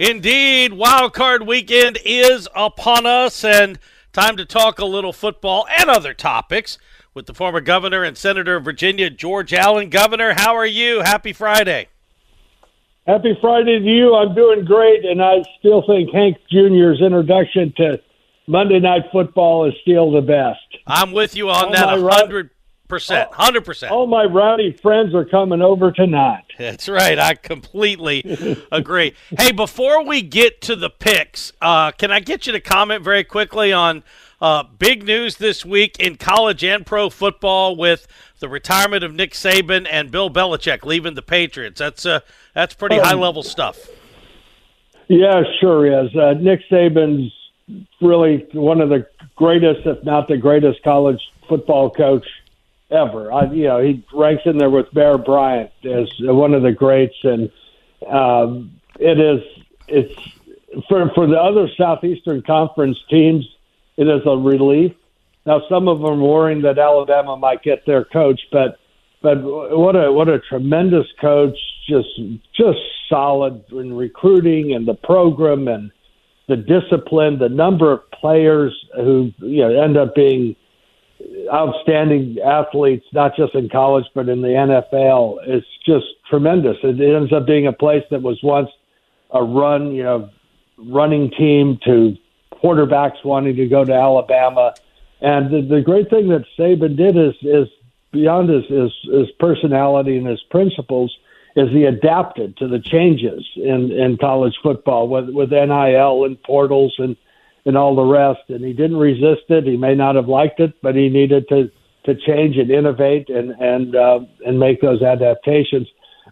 Indeed, Wild Card Weekend is upon us, and time to talk a little football and other topics with the former governor and senator of Virginia, George Allen. Governor, how are you? Happy Friday. Happy Friday to you. I'm doing great, and I still think Hank Jr.'s introduction to Monday Night Football is still the best. I'm with you on that, hundred percent, hundred percent. All my rowdy friends are coming over tonight. That's right. I completely agree. Hey, before we get to the picks, uh, can I get you to comment very quickly on uh, big news this week in college and pro football with the retirement of Nick Saban and Bill Belichick leaving the Patriots? That's uh, that's pretty high level stuff. Yeah, sure is. Uh, Nick Saban's really one of the greatest, if not the greatest, college football coach ever. I, you know, he ranks in there with Bear Bryant as one of the greats, and um, it is it's for for the other Southeastern Conference teams, it is a relief. Now, some of them worrying that Alabama might get their coach, but but what a what a tremendous coach, just just solid in recruiting and the program and the discipline, the number of players who you know end up being outstanding athletes, not just in college but in the NFL. It's just tremendous. It ends up being a place that was once a run, you know, running team to quarterbacks wanting to go to Alabama. And the, the great thing that Saban did is is beyond his, his his personality and his principles is he adapted to the changes in in college football with with NIL and portals and and all the rest. And he didn't resist it. He may not have liked it, but he needed to to change and innovate and and uh, and make those adaptations.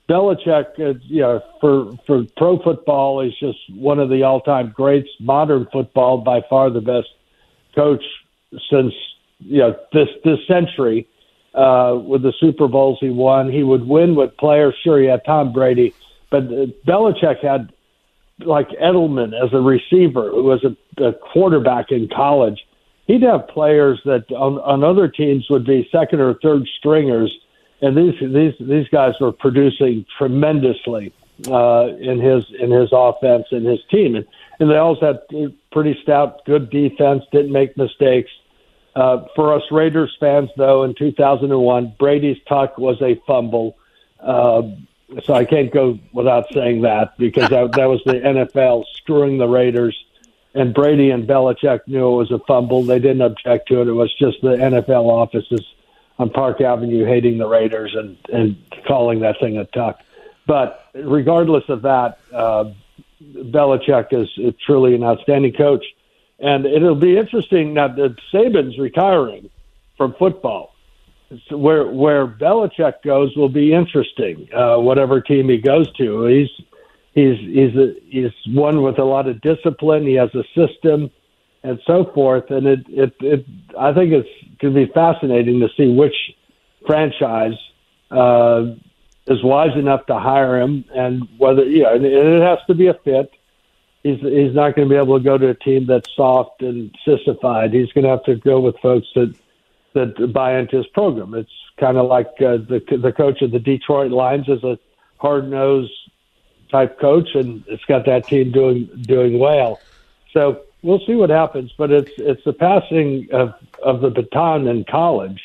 Belichick, uh, you know, for for pro football, is just one of the all-time greats. Modern football, by far the best coach since you know this this century. Uh, with the Super Bowls he won, he would win with players. Sure, he had Tom Brady, but uh, Belichick had like Edelman as a receiver who was a, a quarterback in college, he'd have players that on, on other teams would be second or third stringers, and these these these guys were producing tremendously uh, in his in his offense and his team, and and they also had pretty stout, good defense, didn't make mistakes. Uh, for us Raiders fans, though, in 2001, Brady's tuck was a fumble. Uh, so I can't go without saying that because that, that was the NFL screwing the Raiders. And Brady and Belichick knew it was a fumble. They didn't object to it. It was just the NFL offices on Park Avenue hating the Raiders and, and calling that thing a tuck. But regardless of that, uh, Belichick is, is truly an outstanding coach. And it'll be interesting now that Saban's retiring from football where where Belichick goes will be interesting. Uh, whatever team he goes to, he's he's he's a, he's one with a lot of discipline. He has a system and so forth, and it it, it I think it's going to be fascinating to see which franchise uh, is wise enough to hire him, and whether you know, and it has to be a fit. He's he's not going to be able to go to a team that's soft and sissified. He's going to have to go with folks that that buy into his program. It's kind of like uh, the the coach of the Detroit Lions is a hard nosed type coach, and it's got that team doing doing well. So we'll see what happens. But it's it's the passing of of the baton in college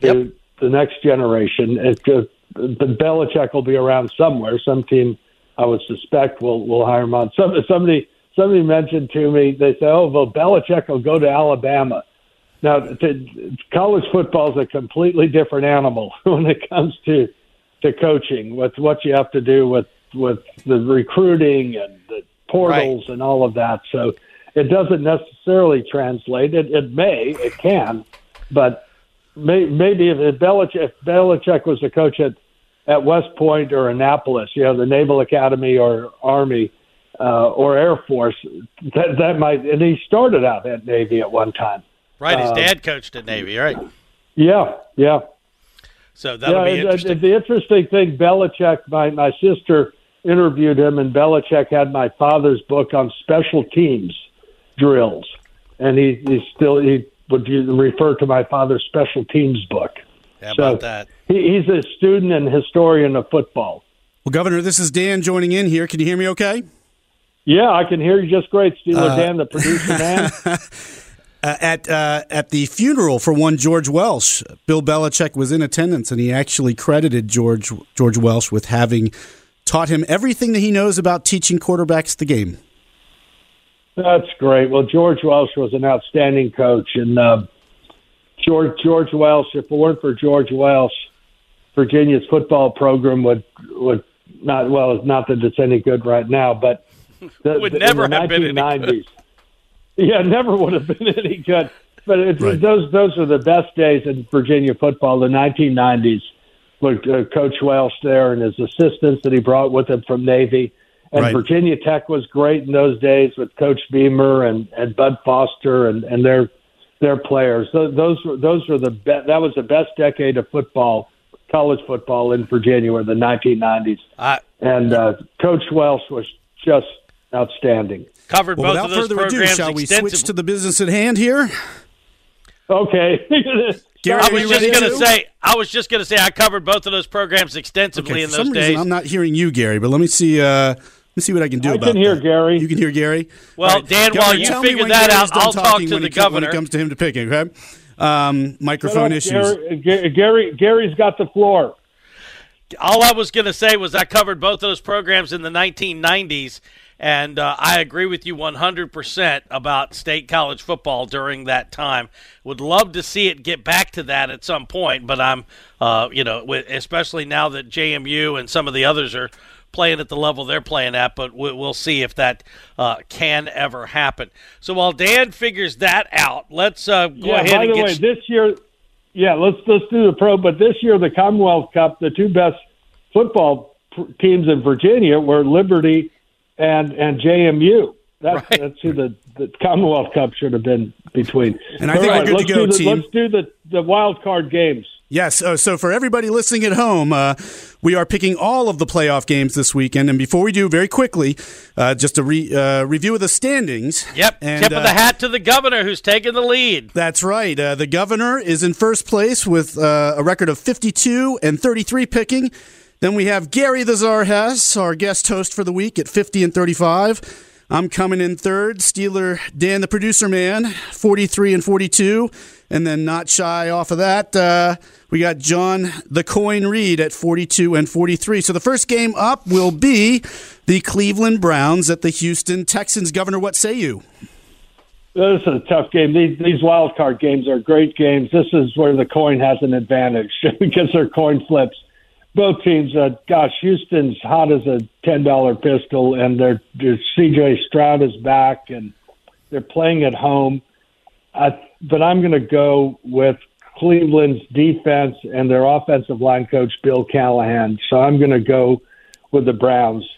to Yep. the next generation. It's just, the Belichick will be around somewhere. Some team, I would suspect, will will hire him on. Some somebody somebody mentioned to me. They say, "Oh, well, Belichick will go to Alabama." Now, to, college football is a completely different animal when it comes to to coaching. With what you have to do with with the recruiting and the portals and all of that. So it doesn't necessarily translate. It, it may, it can, but may, maybe if, if Belichick, if Belichick was a coach at at West Point or Annapolis, you know, the Naval Academy or Army uh, or Air Force, that that might. And he started out at Navy at one time. Right, his Uh, dad coached at Navy, right? Yeah, yeah. So that'll be and- and interesting. the interesting thing, Belichick, my my sister interviewed him, and Belichick had my father's book on special teams drills, and he he still he would refer to my father's special teams book. How so- about that? He, he's a student and historian of football. Well, Governor, this is Dan joining in here. Can you hear me okay? Yeah, I can hear you just great, Steeler Uh, Dan, the producer man. Uh, at uh, at the funeral for one George Welsh, Bill Belichick was in attendance, and he actually credited George George Welsh with having taught him everything that he knows about teaching quarterbacks the game. That's great. Well, George Welsh was an outstanding coach, and uh, George George Welsh. If it weren't for George Welsh, Virginia's football program would would not. Well, it's not that it's any good right now, but the, Would the- never in the have been any 1990s. Yeah, never would have been any good. But it, Right. those those are the best days in Virginia football. The 1990s with uh, Coach Welsh there and his assistants that he brought with him from Navy. And Right. Virginia Tech was great in those days with Coach Beamer and, and Bud Foster and, and their their players. Those those were those were the be- that was the best decade of football, college football in Virginia were the 1990s. I And uh, Coach Welsh was just outstanding. covered Well, both without of those further ado, shall we switch to the business at hand here? Okay. Gary, I was just going to to? say. I was just going to say. I covered both of those programs extensively Okay, in for those some days. reason, I'm not hearing you, Gary. But let me see. Uh, let me see what I can do I about can hear that. Gary. You can hear Gary. Well, All right, Dan, Governor, while you figure when that Gary's out, I'll talk to the it co- when it comes to him to picking. Okay, um, microphone issues. Gary, Gary, Gary's got the floor. all I was going to say was I covered both of those programs in the 1990s, and uh, I agree with you 100% about state college football during that time. Would love to see it get back to that at some point, but I'm, uh, you know, especially now that JMU and some of the others are playing at the level they're playing at, but we, we'll see if that uh, can ever happen. So while Dan figures that out, let's uh, go yeah. ahead By the way, this year, yeah, let's let's do the pro. But this year, the Commonwealth Cup, the two best football pr- teams in Virginia were Liberty and and JMU. That's Right. that's who the, the Commonwealth Cup should have been between. And I think All we're good to let's go, do the, team. Let's do the the wild card games. Yes. Uh, so for everybody listening at home, uh, we are picking all of the playoff games this weekend. And before we do, very quickly, uh, just a re, uh, review of the standings. Yep, And, tip of uh, the hat to the governor who's taking the lead. That's right. Uh, the governor is in first place with uh, a record of 52 and 33 picking. Then we have Gary the Czar Hess, our guest host for the week, at 50 and 35. I'm coming in third. Steeler Dan, the producer man, 43 and 42. And then not shy off of that, uh, we got John the Coin Reed at 42 and 43. So the first game up will be the Cleveland Browns at the Houston Texans. Governor, what say you? This is a tough game. These these wild card games are great games. This is where the coin has an advantage because they're coin flips. Both teams, uh, gosh, Houston's hot as a ten dollar pistol, and their their C.J. Stroud is back, and they're playing at home. I, but I'm going to go with Cleveland's defense and their offensive line coach Bill Callahan. So I'm going to go with the Browns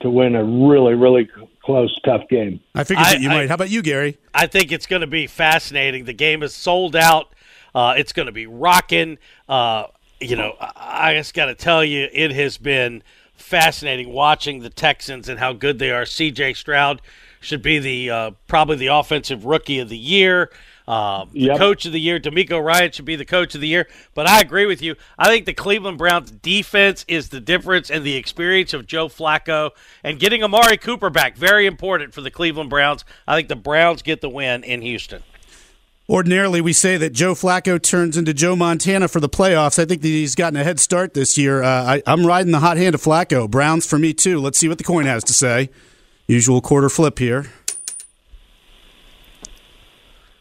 to win a really really close tough game. I figured I- that you I- might. How about you, Gary? I think it's going to be fascinating. The game is sold out. Uh, it's going to be rocking. Uh, you know, I just got to tell you, it has been fascinating watching the Texans and how good they are. C.J. Stroud should be the uh, probably the offensive rookie of the year. Um, Yep. The coach of the year, DeMeco Ryan, should be the coach of the year. But I agree with you. I think the Cleveland Browns defense is the difference, and the experience of Joe Flacco and getting Amari Cooper back very important for the Cleveland Browns. I think the Browns get the win in Houston. Ordinarily, we say that Joe Flacco turns into Joe Montana for the playoffs. I think that he's gotten a head start this year. Uh, I, I'm riding the hot hand of Flacco. Browns for me, too. Let's see what the coin has to say. Usual quarter flip here.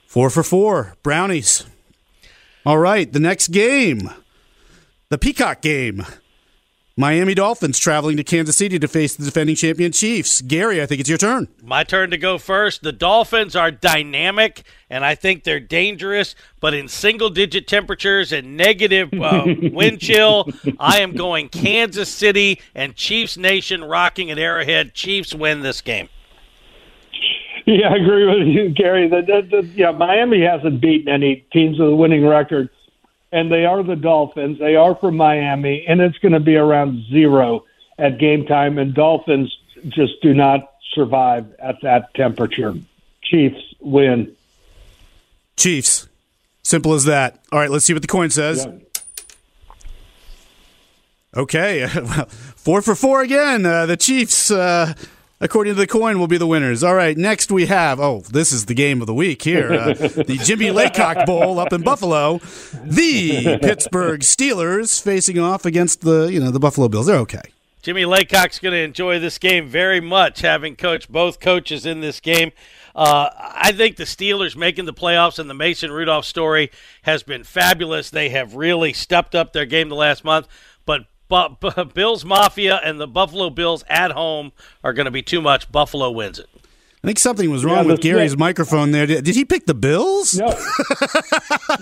Four for four. Brownies. All right, the next game. The Peacock game. Miami Dolphins traveling to Kansas City to face the defending champion Chiefs. Gary, I think it's your turn. My turn to go first. The Dolphins are dynamic, and I think they're dangerous, but in single digit temperatures and negative uh, wind chill, I am going Kansas City and Chiefs Nation rocking at Arrowhead. Chiefs win this game. Yeah, I agree with you, Gary. The, the, the, yeah, Miami hasn't beaten any teams with a winning record, and they are the Dolphins. They are from Miami, and it's going to be around zero at game time, and Dolphins just do not survive at that temperature. Chiefs win. Chiefs. Simple as that. All right, let's see what the coin says. Yeah. Okay, well, four for four again. Uh, the Chiefs, uh, according to the coin, will be the winners. All right, next we have. Oh, this is the game of the week here: uh, the Jimmy Laycock Bowl up in Buffalo. The Pittsburgh Steelers facing off against the you know the Buffalo Bills. They're okay. Jimmy Laycock's going to enjoy this game very much, having coached both coaches in this game. Uh, I think the Steelers making the playoffs and the Mason Rudolph story has been fabulous. They have really stepped up their game the last month, but. But, but Bills Mafia and the Buffalo Bills at home are going to be too much. Buffalo wins it. I think something was wrong Yeah, with the- Gary's microphone there. Did, did he pick the Bills? No.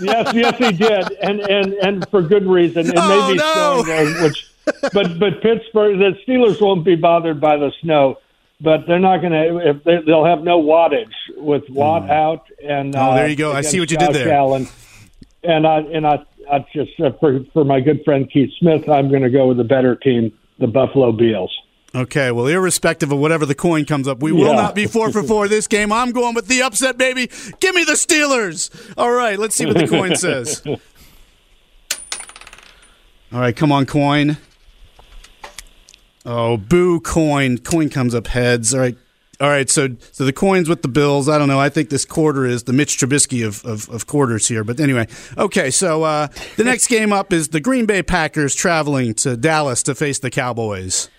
yes, yes, he did, and and and for good reason. It Oh, may be no. snowing there, which, but but Pittsburgh, the Steelers won't be bothered by the snow, but they're not going to. If they, they'll have no wattage with Watt out, and Oh, uh, there you go. I see what against you did there. Allen. And I and I, I just uh, for for my good friend Keith Smith, I'm going to go with the better team, the Buffalo Bills. Okay, well, irrespective of whatever the coin comes up, we will Yeah. not be four for four this game. I'm going with the upset, baby. Give me the Steelers. All right, let's see what the coin says. All right, come on, coin. Oh, boo, coin. Coin comes up heads. All right. All right, so so the coins with the Bills. I don't know. I think this quarter is the Mitch Trubisky of, of, of quarters here. But anyway, okay. So uh, the next game up is the Green Bay Packers traveling to Dallas to face the Cowboys.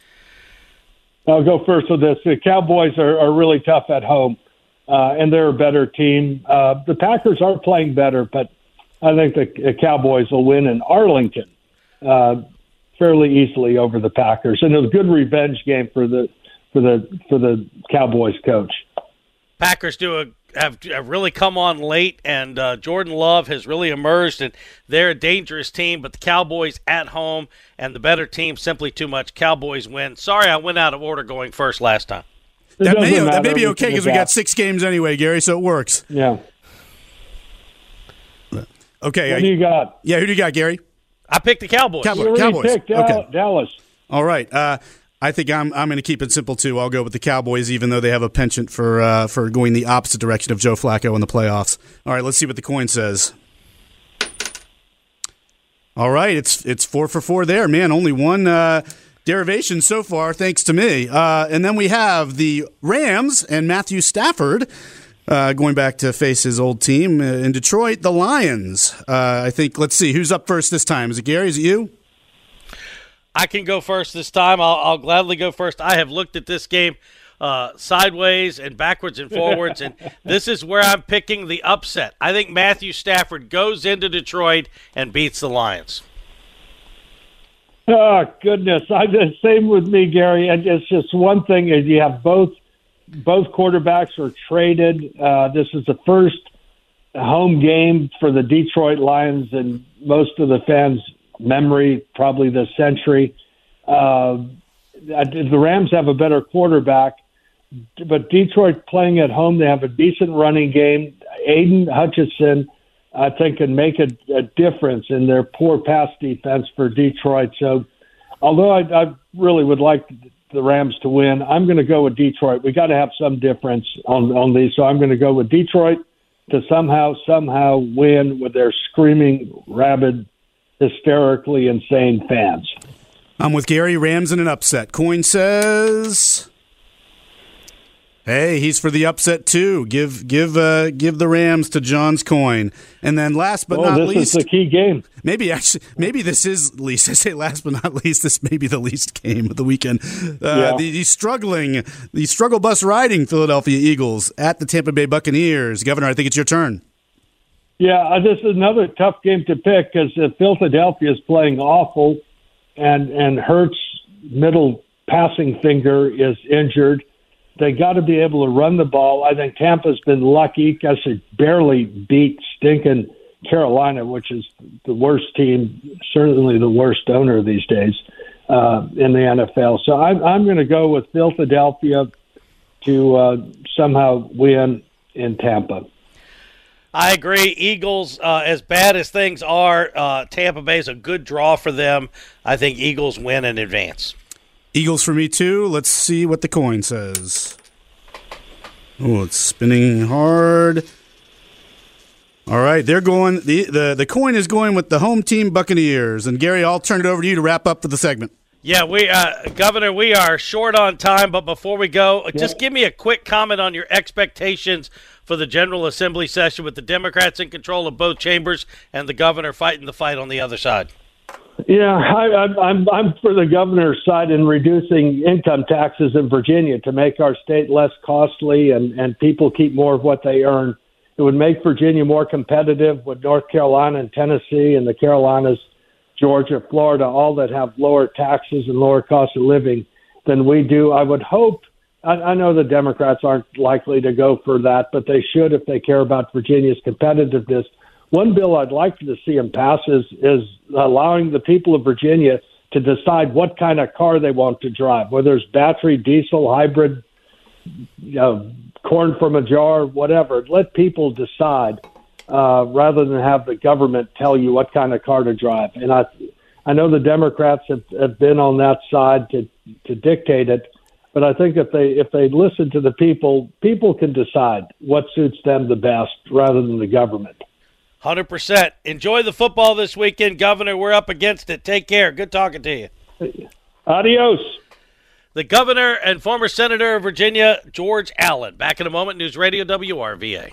I'll go first with this. The Cowboys are, are really tough at home, uh, and they're a better team. Uh, the Packers are playing better, but I think the, the Cowboys will win in Arlington uh, fairly easily over the Packers, and it's a good revenge game for the for the for the Cowboys coach. Packers do a have, have really come on late, and uh, Jordan Love has really emerged, and they're a dangerous team. But the Cowboys at home and the better team simply too much. Cowboys win. Sorry, I went out of order going first last time. It That may, that may be okay because we got six games anyway, Gary, so it works. Yeah. Okay. What I- do you got? yeah, who do you got, Gary? I picked the Cowboys. Cowboys. Cowboys. picked Dal- Okay. Dallas. All right. Uh, I think I'm I'm going to keep it simple too. I'll go with the Cowboys, even though they have a penchant for uh, for going the opposite direction of Joe Flacco in the playoffs. All right, let's see what the coin says. All right, it's it's four for four there, man. Only one uh, derivation so far, thanks to me. Uh, and then we have the Rams and Matthew Stafford. Uh, going back to face his old team uh, in Detroit, the Lions. Uh, I think. Let's see who's up first this time. Is it Gary? Is it you? I can go first this time. I'll, I'll gladly go first. I have looked at this game uh, sideways and backwards and forwards, and this is where I'm picking the upset. I think Matthew Stafford goes into Detroit and beats the Lions. Oh goodness! I the same with me, Gary. And it's just one thing is you have both both quarterbacks are traded. Uh, this is the first home game for the Detroit Lions and most of the fans' memory, probably this century. Uh, the Rams have a better quarterback, but Detroit playing at home, they have a decent running game. Aidan Hutchinson, I think, can make a, a difference in their poor pass defense for Detroit. So, although I, I really would like the Rams to win, I'm going to go with Detroit. We got to have some difference on on these, so I'm going to go with Detroit to somehow somehow win with their screaming, rabid, hysterically insane fans. I'm with Gary Rams in an upset. Coin says Hey, he's for the upset too. Give give uh, give the Rams to John's coin, and then last but oh, not this least, is the key game. Maybe actually, maybe this is least. I say last but not least, this may be the least game of the weekend. Uh, Yeah. the, the struggling, the struggle bus riding Philadelphia Eagles at the Tampa Bay Buccaneers. Governor, I think it's your turn. Yeah, uh, this is another tough game to pick because uh, Philadelphia is playing awful, and and Hurts' middle passing finger is injured. They got to be able to run the ball. I think Tampa's been lucky because they barely beat stinking Carolina, which is the worst team, certainly the worst owner these days uh, in the NFL. So I'm I'm going to go with Philadelphia to uh, somehow win in Tampa. I agree. Eagles, uh, as bad as things are, uh, Tampa Bay is a good draw for them. I think Eagles win in advance. Eagles for me too. Let's see what the coin says. Oh, it's spinning hard. All right, they're going. the the The coin is going with the home team Buccaneers. And Gary, I'll turn it over to you to wrap up for the segment. Yeah, we, uh, Governor, we are short on time, but before we go, just give me a quick comment on your expectations for the General Assembly session with the Democrats in control of both chambers and the governor fighting the fight on the other side. Yeah, I, I'm I'm I'm for the governor's side in reducing income taxes in Virginia to make our state less costly and and people keep more of what they earn. It would make Virginia more competitive with North Carolina and Tennessee and the Carolinas, Georgia, Florida, all that have lower taxes and lower cost of living than we do. I would hope. I, I know the Democrats aren't likely to go for that, but they should if they care about Virginia's competitiveness. One bill I'd like to see them pass is, is allowing the people of Virginia to decide what kind of car they want to drive, whether it's battery, diesel, hybrid, you know, corn from a jar, whatever. Let people decide uh, rather than have the government tell you what kind of car to drive. And I, I know the Democrats have, have been on that side to to dictate it, but I think if they if they listen to the people, people can decide what suits them the best rather than the government. 100%. Enjoy the football this weekend, Governor. We're up against it. Take care. Good talking to you. Adios. The governor and former senator of Virginia, George Allen. Back in a moment, News Radio WRVA.